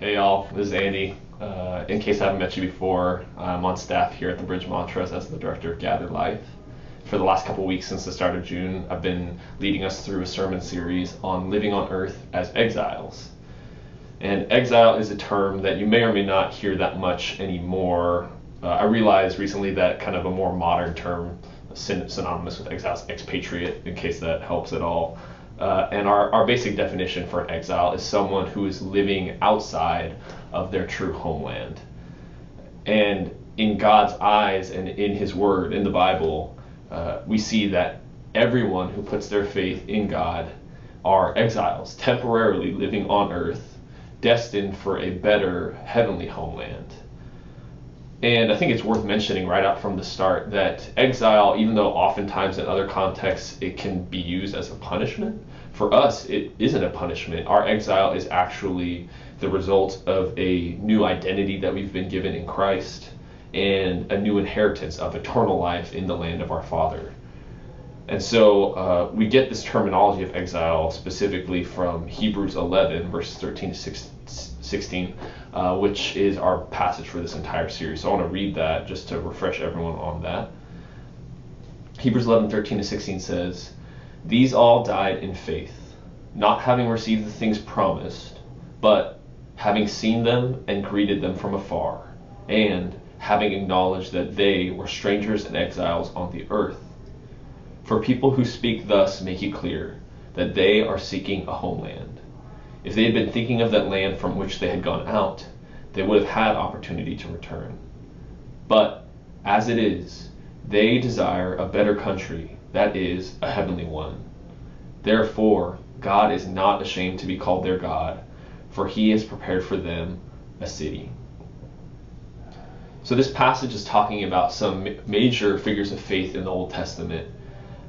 Hey y'all, this is Andy. Uh, in case I haven't met you before, I'm on staff here at the Bridge Montrose as the director of Gathered Life. For the last couple weeks since the start of June, I've been leading us through a sermon series on living on earth as exiles. And exile is a term that you may or may not hear that much anymore. Uh, I realized recently that kind of a more modern term, synonymous with exiles, expatriate, in case that helps at all. Uh, and our, our basic definition for an exile is someone who is living outside of their true homeland. And in God's eyes and in His Word, in the Bible, uh, we see that everyone who puts their faith in God are exiles, temporarily living on earth, destined for a better heavenly homeland. And I think it's worth mentioning right out from the start that exile, even though oftentimes in other contexts it can be used as a punishment, for us it isn't a punishment. Our exile is actually the result of a new identity that we've been given in Christ and a new inheritance of eternal life in the land of our Father. And so uh, we get this terminology of exile specifically from Hebrews 11, verses 13 to 16, uh, which is our passage for this entire series. So I want to read that just to refresh everyone on that. Hebrews 11, 13 to 16 says, These all died in faith, not having received the things promised, but having seen them and greeted them from afar, and having acknowledged that they were strangers and exiles on the earth. For people who speak thus make it clear that they are seeking a homeland. If they had been thinking of that land from which they had gone out, they would have had opportunity to return. But, as it is, they desire a better country, that is, a heavenly one. Therefore, God is not ashamed to be called their God, for he has prepared for them a city. So, this passage is talking about some major figures of faith in the Old Testament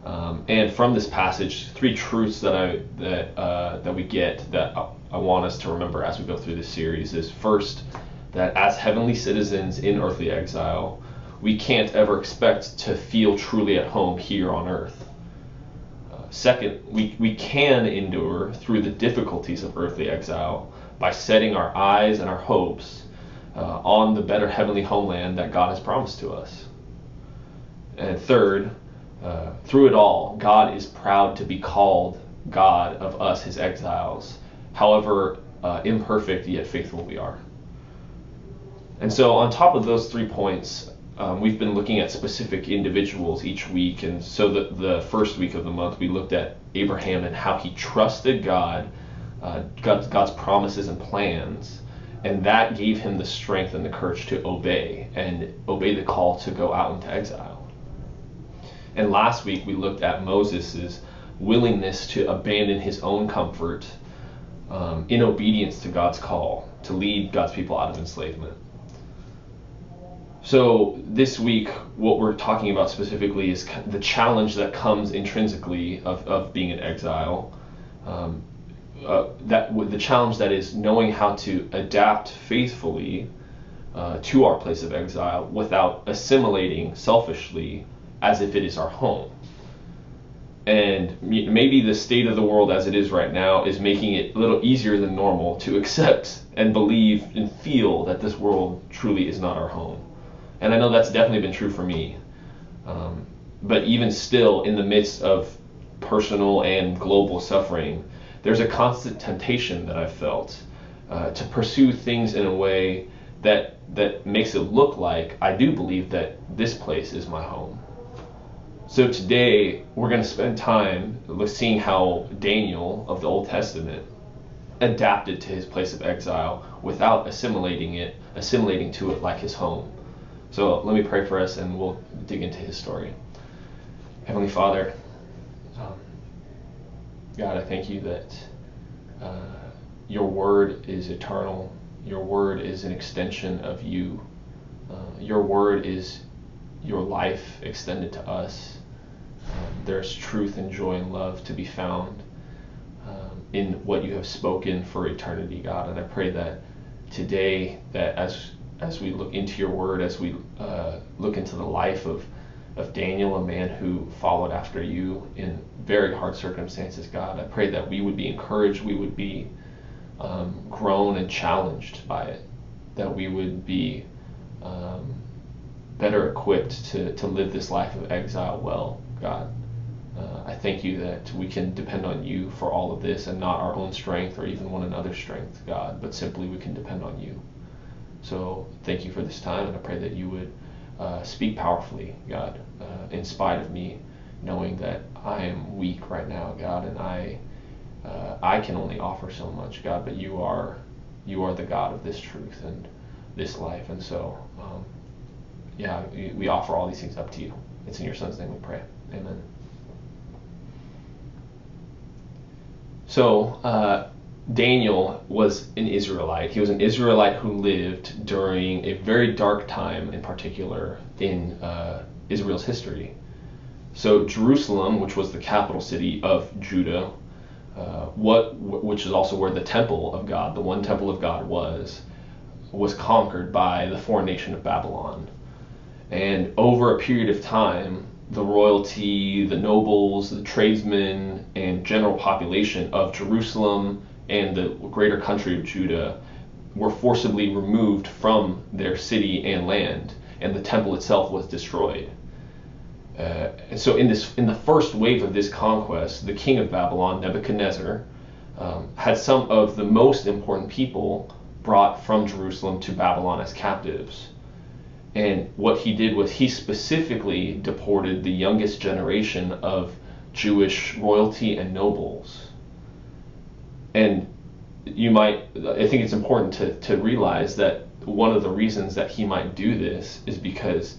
um, and from this passage, three truths that I that uh, that we get that I, want us to remember as we go through this series is first that as heavenly citizens in earthly exile, we can't ever expect to feel truly at home here on earth. Uh, second, we, we can endure through the difficulties of earthly exile by setting our eyes and our hopes uh, on the better heavenly homeland that God has promised to us. And third, uh, through it all, God is proud to be called God of us, his exiles, however uh, imperfect yet faithful we are. And so, on top of those three points, um, we've been looking at specific individuals each week. And so, the, the first week of the month, we looked at Abraham and how he trusted God, uh, God's, God's promises and plans. And that gave him the strength and the courage to obey and obey the call to go out into exile. And last week we looked at Moses' willingness to abandon his own comfort um, in obedience to God's call to lead God's people out of enslavement. So this week, what we're talking about specifically is the challenge that comes intrinsically of, of being in exile. Um, uh, that the challenge that is knowing how to adapt faithfully uh, to our place of exile without assimilating selfishly as if it is our home. And maybe the state of the world as it is right now is making it a little easier than normal to accept and believe and feel that this world truly is not our home. And I know that's definitely been true for me. Um, but even still, in the midst of personal and global suffering, there's a constant temptation that I've felt uh, to pursue things in a way that that makes it look like I do believe that this place is my home. So today we're going to spend time seeing how Daniel of the Old Testament adapted to his place of exile without assimilating it, assimilating to it like his home. So let me pray for us and we'll dig into his story. Heavenly Father, um, God, I thank you that uh, your word is eternal. Your word is an extension of you. Uh, your word is your life extended to us. Um, there's truth and joy and love to be found um, in what you have spoken for eternity, God. And I pray that today, that as as we look into your word, as we uh, look into the life of of Daniel, a man who followed after you in very hard circumstances, God, I pray that we would be encouraged, we would be um, grown and challenged by it, that we would be um, better equipped to, to live this life of exile well, God. Uh, I thank you that we can depend on you for all of this and not our own strength or even one another's strength, God, but simply we can depend on you. So thank you for this time, and I pray that you would uh, speak powerfully, God, uh, in spite of me knowing that I am weak right now, God, and I uh, I can only offer so much, God, but you are you are the God of this truth and this life, and so um, yeah, we offer all these things up to you. It's in your Son's name we pray. Amen. So, uh, Daniel was an Israelite. He was an Israelite who lived during a very dark time, in particular, in uh, Israel's history. So, Jerusalem, which was the capital city of Judah, uh, what, which is also where the temple of God, the one temple of God was, was conquered by the foreign nation of Babylon. And over a period of time, the royalty, the nobles, the tradesmen, and general population of Jerusalem and the greater country of Judah were forcibly removed from their city and land, and the temple itself was destroyed. Uh, and so, in this, in the first wave of this conquest, the king of Babylon, Nebuchadnezzar, um, had some of the most important people brought from Jerusalem to Babylon as captives. And what he did was he specifically deported the youngest generation of Jewish royalty and nobles. And you might, I think it's important to, to realize that one of the reasons that he might do this is because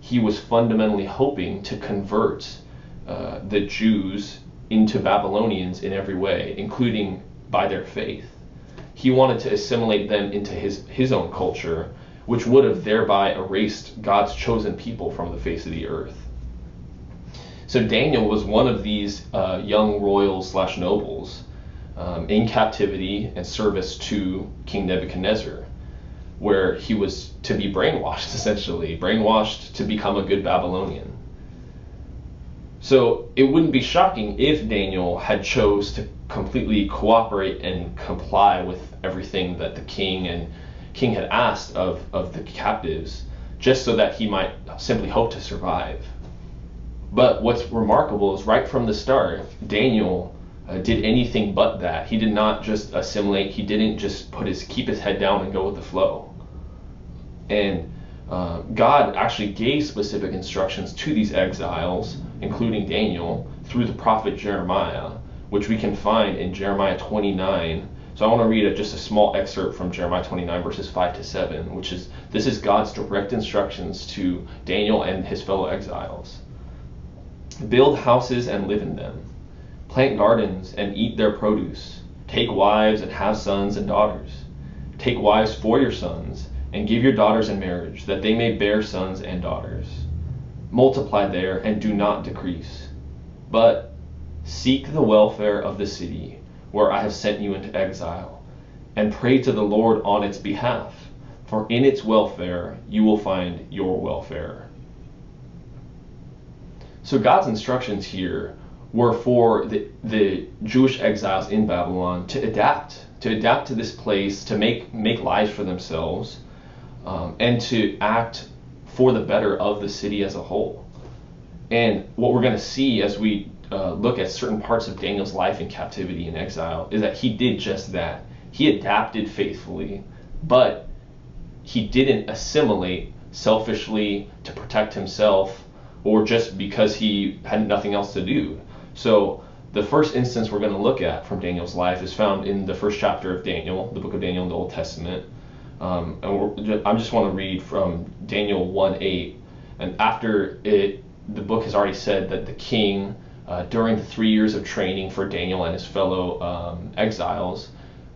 he was fundamentally hoping to convert uh, the Jews into Babylonians in every way, including by their faith. He wanted to assimilate them into his, his own culture which would have thereby erased God's chosen people from the face of the earth. So Daniel was one of these uh, young royals slash nobles um, in captivity and service to King Nebuchadnezzar, where he was to be brainwashed essentially, brainwashed to become a good Babylonian. So it wouldn't be shocking if Daniel had chose to completely cooperate and comply with everything that the king and king had asked of, of the captives just so that he might simply hope to survive. But what's remarkable is right from the start, Daniel uh, did anything but that. He did not just assimilate. He didn't just put his keep his head down and go with the flow. And uh, God actually gave specific instructions to these exiles, including Daniel, through the prophet Jeremiah, which we can find in Jeremiah 29, so I want to read a, just a small excerpt from Jeremiah 29 verses 5 to 7, which is this is God's direct instructions to Daniel and his fellow exiles. Build houses and live in them. Plant gardens and eat their produce. Take wives and have sons and daughters. Take wives for your sons and give your daughters in marriage, that they may bear sons and daughters. Multiply there and do not decrease. But seek the welfare of the city where I have sent you into exile, and pray to the Lord on its behalf, for in its welfare you will find your welfare. So God's instructions here were for the, the Jewish exiles in Babylon to adapt, to adapt to this place, to make, make lives for themselves, um, and to act for the better of the city as a whole. And what we're going to see as we uh, look at certain parts of Daniel's life in captivity and exile is that he did just that. He adapted faithfully, but he didn't assimilate selfishly to protect himself or just because he had nothing else to do. So the first instance we're going to look at from Daniel's life is found in the first chapter of Daniel, the book of Daniel in the Old Testament. Um, and I just want to read from Daniel 1:8. And after it, the book has already said that the king uh, during the three years of training for Daniel and his fellow um, exiles,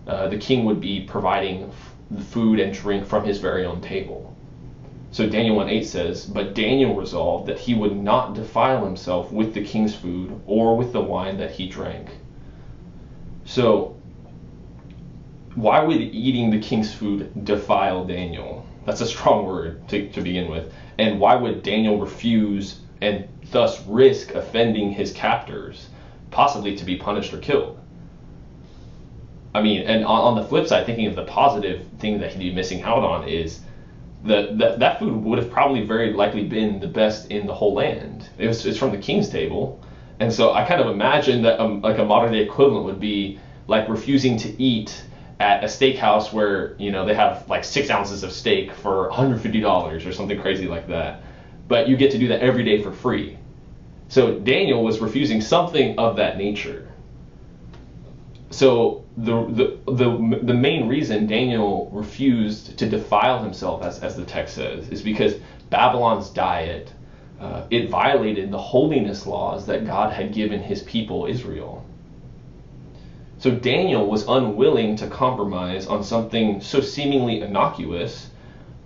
uh, the king would be providing f- food and drink from his very own table. So Daniel 1:8 says, But Daniel resolved that he would not defile himself with the king's food or with the wine that he drank. So, why would eating the king's food defile Daniel? That's a strong word to, to begin with. And why would Daniel refuse and thus risk offending his captors, possibly to be punished or killed. I mean, and on, on the flip side, thinking of the positive thing that he'd be missing out on is the, the, that food would have probably very likely been the best in the whole land. It was it's from the king's table, and so I kind of imagine that um, like a modern day equivalent would be like refusing to eat at a steakhouse where you know they have like six ounces of steak for $150 or something crazy like that, but you get to do that every day for free. So Daniel was refusing something of that nature. So the, the, the, the main reason Daniel refused to defile himself, as, as the text says, is because Babylon's diet, uh, it violated the holiness laws that God had given his people Israel. So Daniel was unwilling to compromise on something so seemingly innocuous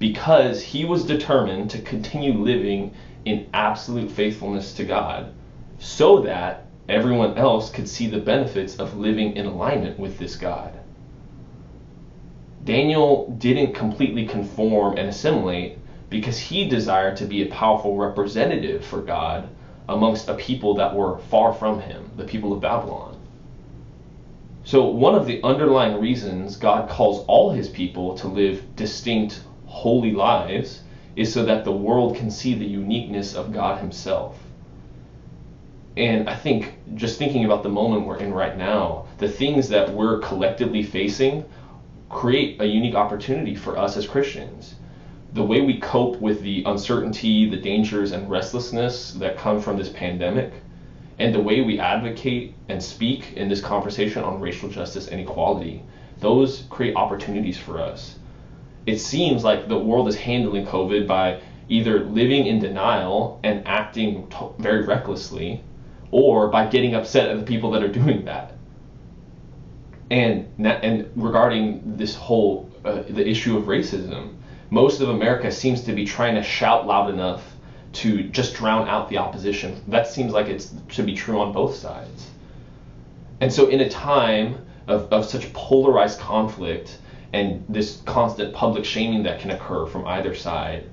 because he was determined to continue living in absolute faithfulness to God so that everyone else could see the benefits of living in alignment with this God. Daniel didn't completely conform and assimilate because he desired to be a powerful representative for God amongst a people that were far from him, the people of Babylon. So, one of the underlying reasons God calls all his people to live distinct, holy lives is so that the world can see the uniqueness of God himself. And I think just thinking about the moment we're in right now, the things that we're collectively facing create a unique opportunity for us as Christians. The way we cope with the uncertainty, the dangers, and restlessness that come from this pandemic, and the way we advocate and speak in this conversation on racial justice and equality, those create opportunities for us. It seems like the world is handling COVID by either living in denial and acting t- very recklessly, or by getting upset at the people that are doing that. And and regarding this whole uh, the issue of racism, most of America seems to be trying to shout loud enough to just drown out the opposition. That seems like it should be true on both sides. And so, in a time of, of such polarized conflict and this constant public shaming that can occur from either side,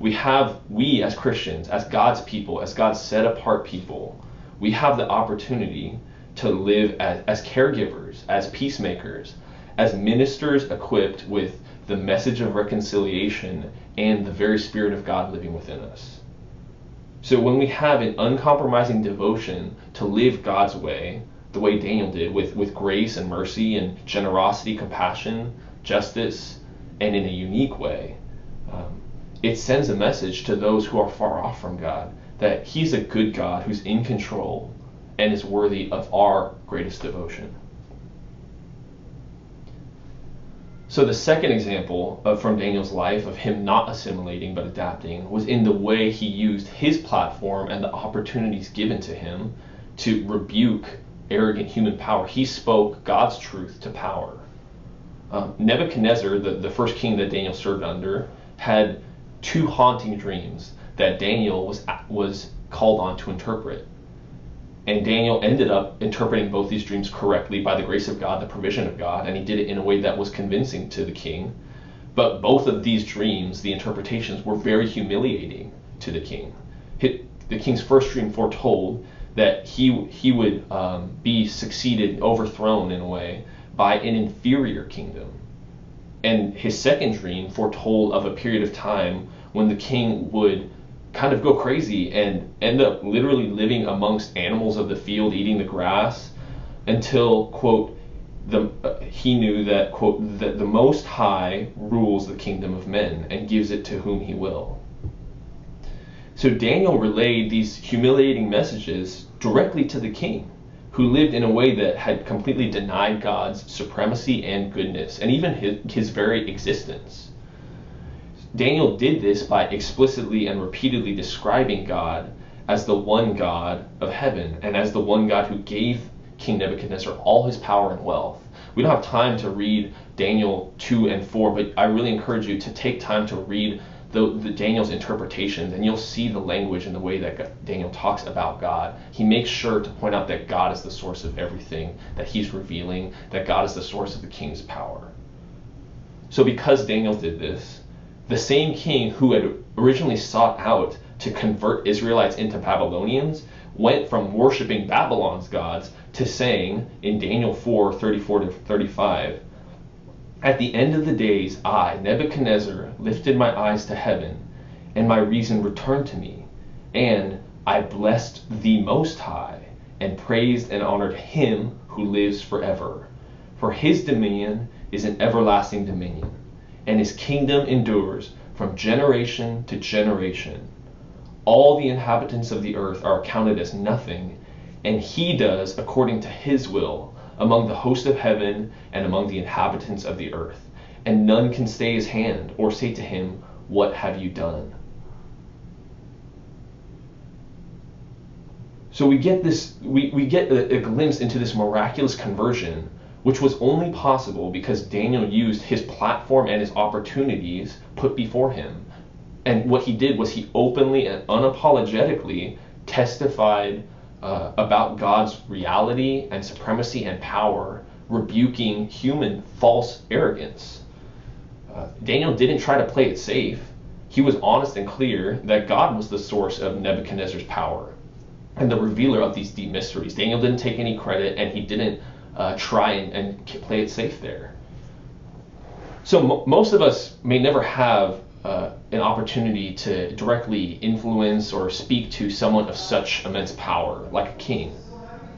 we have, we as Christians, as God's people, as God's set apart people, we have the opportunity to live as, as caregivers, as peacemakers, as ministers equipped with the message of reconciliation and the very Spirit of God living within us. So when we have an uncompromising devotion to live God's way, the way Daniel did, with, with grace and mercy and generosity, compassion, justice, and in a unique way, um, it sends a message to those who are far off from God that He's a good God who's in control and is worthy of our greatest devotion. So the second example of, from Daniel's life of him not assimilating but adapting was in the way he used his platform and the opportunities given to him to rebuke arrogant human power. He spoke God's truth to power. Um, Nebuchadnezzar, the, the first king that Daniel served under, had two haunting dreams that Daniel was was called on to interpret. And Daniel ended up interpreting both these dreams correctly by the grace of God, the provision of God, and he did it in a way that was convincing to the king. But both of these dreams, the interpretations, were very humiliating to the king. The king's first dream foretold that he he would um, be succeeded, overthrown in a way, by an inferior kingdom. And his second dream foretold of a period of time when the king would kind of go crazy and end up literally living amongst animals of the field, eating the grass, until quote the uh, he knew that quote that the Most High rules the kingdom of men and gives it to whom He will. So Daniel relayed these humiliating messages directly to the king, who lived in a way that had completely denied God's supremacy and goodness, and even his, his very existence. Daniel did this by explicitly and repeatedly describing God as the one God of heaven and as the one God who gave King Nebuchadnezzar all his power and wealth. We don't have time to read Daniel 2 and 4, but I really encourage you to take time to read the, the, Daniel's interpretations, and you'll see the language and the way that Daniel talks about God. He makes sure to point out that God is the source of everything that he's revealing, that God is the source of the king's power. So, because Daniel did this, the same king who had originally sought out to convert Israelites into Babylonians went from worshiping Babylon's gods to saying in Daniel 4 34 to 35, At the end of the days, I, Nebuchadnezzar, lifted my eyes to heaven, and my reason returned to me, and I blessed the Most High, and praised and honored him who lives forever. For his dominion is an everlasting dominion, and his kingdom endures from generation to generation. All the inhabitants of the earth are accounted as nothing, and he does according to his will among the host of heaven and among the inhabitants of the earth. And none can stay his hand or say to him, What have you done? So we get this, we, we get a, a glimpse into this miraculous conversion, which was only possible because Daniel used his platform and his opportunities put before him. And what he did was he openly and unapologetically testified uh, about God's reality and supremacy and power, rebuking human false arrogance. Uh, Daniel didn't try to play it safe. He was honest and clear that God was the source of Nebuchadnezzar's power and the revealer of these deep mysteries. Daniel didn't take any credit and he didn't uh, try and, and, play it safe there. So most of us may never have uh, an opportunity to directly influence or speak to someone of such immense power, like a king.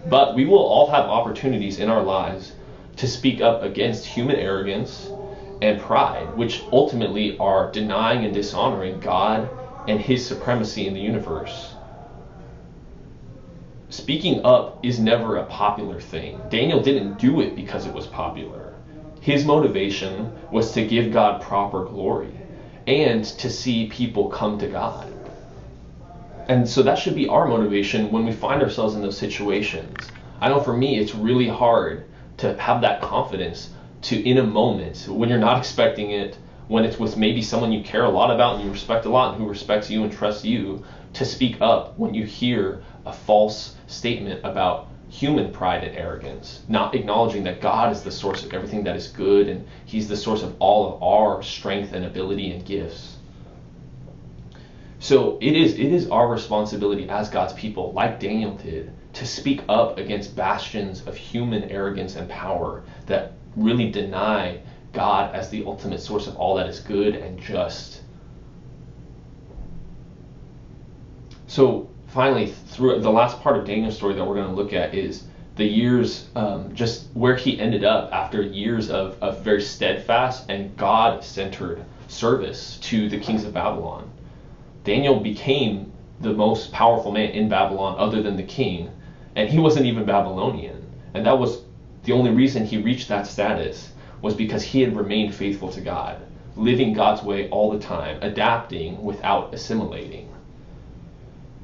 But we will all have opportunities in our lives to speak up against human arrogance and pride, which ultimately are denying and dishonoring God and His supremacy in the universe. Speaking up is never a popular thing. Daniel didn't do it because it was popular. His motivation was to give God proper glory and to see people come to God. And so that should be our motivation when we find ourselves in those situations. I know for me, it's really hard to have that confidence to, in a moment, when you're not expecting it, when it's with maybe someone you care a lot about and you respect a lot and who respects you and trusts you, to speak up when you hear a false statement about human pride and arrogance, not acknowledging that God is the source of everything that is good and He's the source of all of our strength and ability and gifts. So it is it is our responsibility as God's people, like Daniel did, to speak up against bastions of human arrogance and power that really deny God as the ultimate source of all that is good and just. So finally, through the last part of Daniel's story that we're going to look at is the years, um, just where he ended up after years of, of very steadfast and God centered service to the kings of Babylon. Daniel became the most powerful man in Babylon other than the king, and he wasn't even Babylonian. And that was the only reason he reached that status was because he had remained faithful to God, living God's way all the time, adapting without assimilating.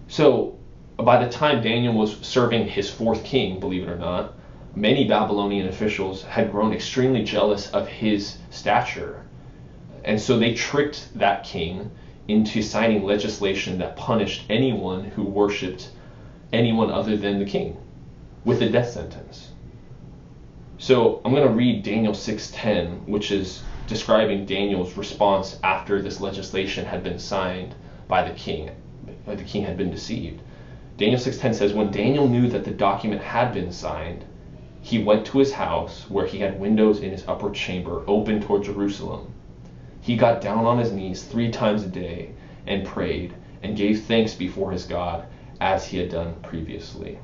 So by the time Daniel was serving his fourth king, believe it or not, many Babylonian officials had grown extremely jealous of his stature. And so they tricked that king into signing legislation that punished anyone who worshiped anyone other than the king with a death sentence. So I'm going to read Daniel 6:10, which is describing Daniel's response after this legislation had been signed by the king the king had been deceived. Daniel 6:10 says when Daniel knew that the document had been signed, he went to his house where he had windows in his upper chamber open toward Jerusalem. He got down on his knees 3 times a day and prayed and gave thanks before his God as he had done previously.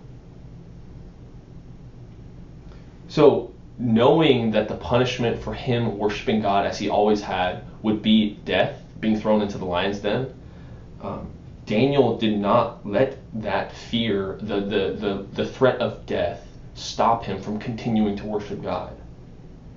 So, knowing that the punishment for him worshiping God as he always had would be death, being thrown into the lion's den, um, Daniel did not let that fear, the, the, the, the threat of death, stop him from continuing to worship God.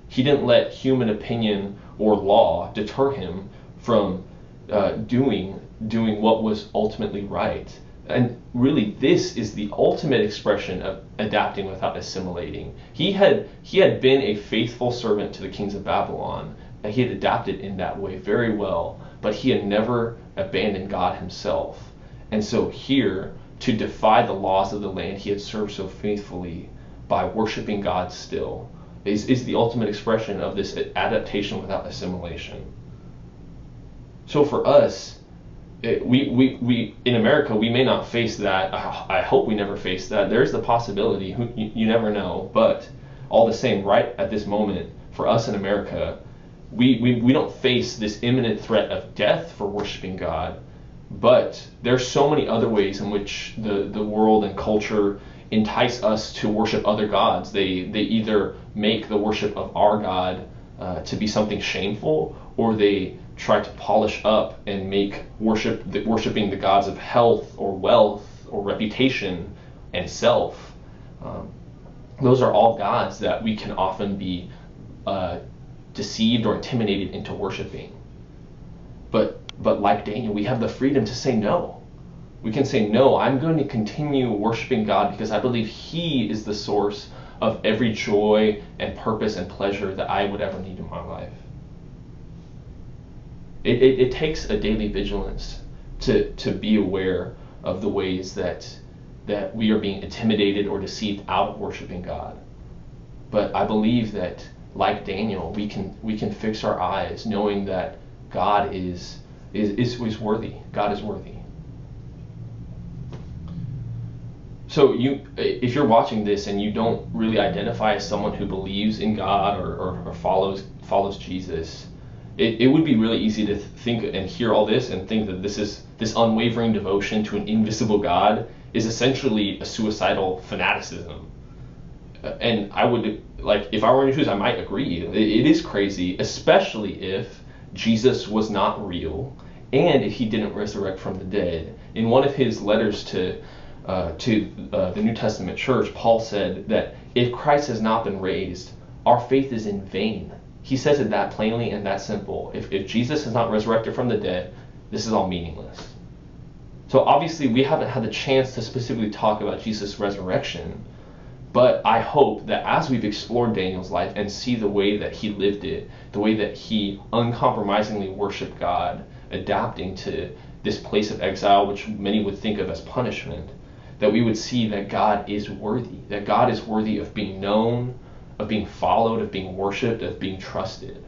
He didn't let human opinion or law deter him from uh, doing doing what was ultimately right. And really, this is the ultimate expression of adapting without assimilating. He had he had been a faithful servant to the kings of Babylon. And he had adapted in that way very well, but he had never abandoned God himself. And so here, to defy the laws of the land he had served so faithfully by worshiping God still, is, is the ultimate expression of this adaptation without assimilation. So for us, it, we, we, we in America we may not face that. I hope we never face that. There's the possibility. You, you never know. But all the same, right at this moment, for us in America, we, we, we don't face this imminent threat of death for worshiping God. But there's so many other ways in which the, the world and culture entice us to worship other gods. They they either make the worship of our God uh, to be something shameful, or they try to polish up and make worship the, worshiping the gods of health or wealth or reputation and self. Um, those are all gods that we can often be uh, deceived or intimidated into worshiping. But but like Daniel, we have the freedom to say no. We can say no. I'm going to continue worshiping God because I believe He is the source of every joy and purpose and pleasure that I would ever need in my life. It, it, it takes a daily vigilance to, to be aware of the ways that that we are being intimidated or deceived out of worshiping God. But I believe that like Daniel, we can we can fix our eyes knowing that God is is, is, is worthy. God is worthy. So you, if you're watching this and you don't really identify as someone who believes in God or, or, or follows follows Jesus, it, it would be really easy to think and hear all this and think that this is this unwavering devotion to an invisible God is essentially a suicidal fanaticism. And I would like if I were in your shoes, I might agree. It, it is crazy, especially if Jesus was not real and if he didn't resurrect from the dead. In one of his letters to uh, to uh, the New Testament church, Paul said that if Christ has not been raised, our faith is in vain. He says it that plainly and that simple. If, if Jesus is not resurrected from the dead, this is all meaningless. So obviously, we haven't had the chance to specifically talk about Jesus' resurrection, but I hope that as we've explored Daniel's life and see the way that he lived it, the way that he uncompromisingly worshiped God, adapting to this place of exile, which many would think of as punishment, that we would see that God is worthy, that God is worthy of being known, of being followed, of being worshiped, of being trusted.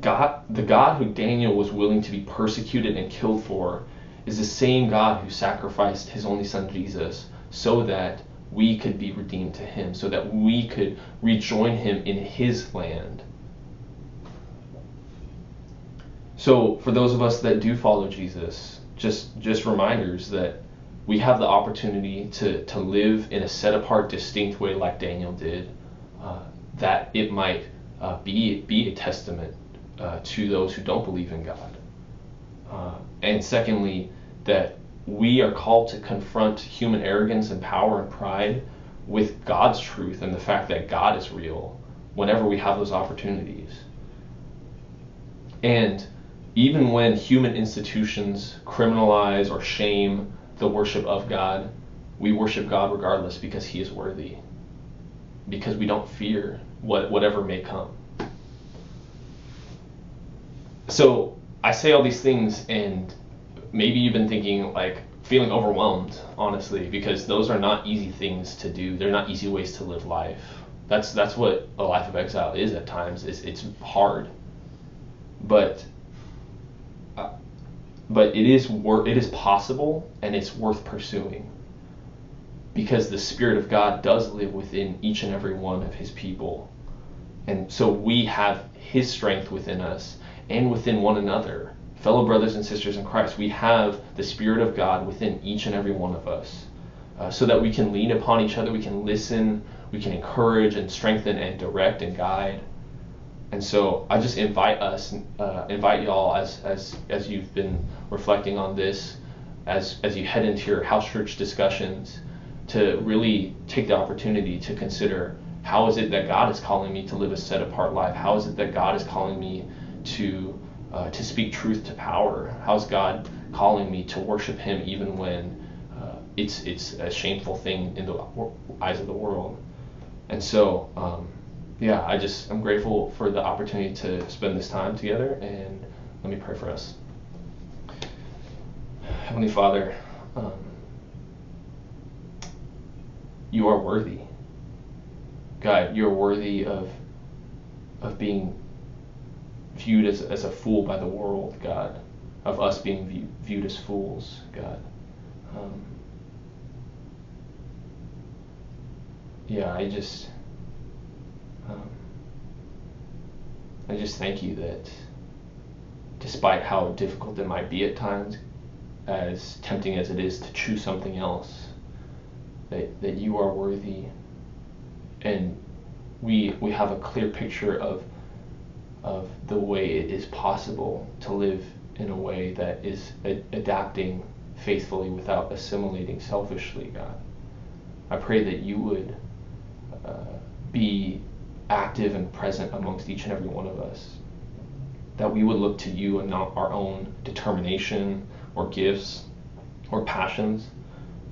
God, the God who Daniel was willing to be persecuted and killed for, is the same God who sacrificed his only son Jesus so that we could be redeemed to him, so that we could rejoin him in his land. So, for those of us that do follow Jesus, just just reminders that we have the opportunity to, to live in a set apart, distinct way like Daniel did, uh, that it might uh, be, be a testament uh, to those who don't believe in God. Uh, and secondly, that we are called to confront human arrogance and power and pride with God's truth and the fact that God is real whenever we have those opportunities. And even when human institutions criminalize or shame the worship of God, we worship God regardless because He is worthy. Because we don't fear what whatever may come. So I say all these things, and maybe you've been thinking like feeling overwhelmed, honestly, because those are not easy things to do. They're not easy ways to live life. That's that's what a life of exile is at times. It's, it's hard, but uh, but it is wor- it is possible and it's worth pursuing because the spirit of God does live within each and every one of his people. And so we have his strength within us and within one another. Fellow brothers and sisters in Christ, we have the spirit of God within each and every one of us. Uh, so that we can lean upon each other, we can listen, we can encourage and strengthen and direct and guide. And so I just invite us, uh, invite y'all as, as, as you've been reflecting on this, as, as you head into your house church discussions, to really take the opportunity to consider how is it that God is calling me to live a set apart life? How is it that God is calling me to, uh, to speak truth to power? How's God calling me to worship Him even when uh, it's, it's a shameful thing in the eyes of the world? And so, um, yeah, I just I'm grateful for the opportunity to spend this time together, and let me pray for us. Heavenly Father, um, you are worthy. God, you're worthy of of being viewed as, as a fool by the world, God. of us being view, viewed as fools, God. Um, yeah, I just, um, I just thank you that despite how difficult it might be at times, as tempting as it is to choose something else, that, that you are worthy and we we have a clear picture of of the way it is possible to live in a way that is adapting faithfully without assimilating selfishly, God. I pray that you would uh, be active and present amongst each and every one of us. That we would look to you and not our own determination or gifts or passions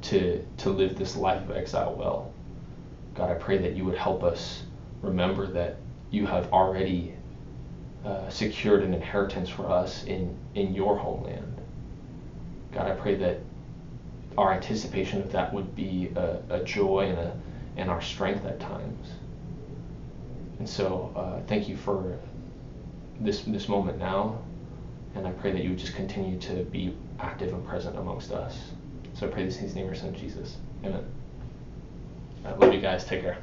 to, to live this life of exile well. God, I pray that you would help us remember that you have already uh, secured an inheritance for us in, in your homeland. God, I pray that our anticipation of that would be a, a joy and, a, and our strength at times. And so, uh, thank you for this, this moment now. And I pray that you would just continue to be active and present amongst us. So I pray this in his name, your son, Jesus. Amen. I love you guys. Take care.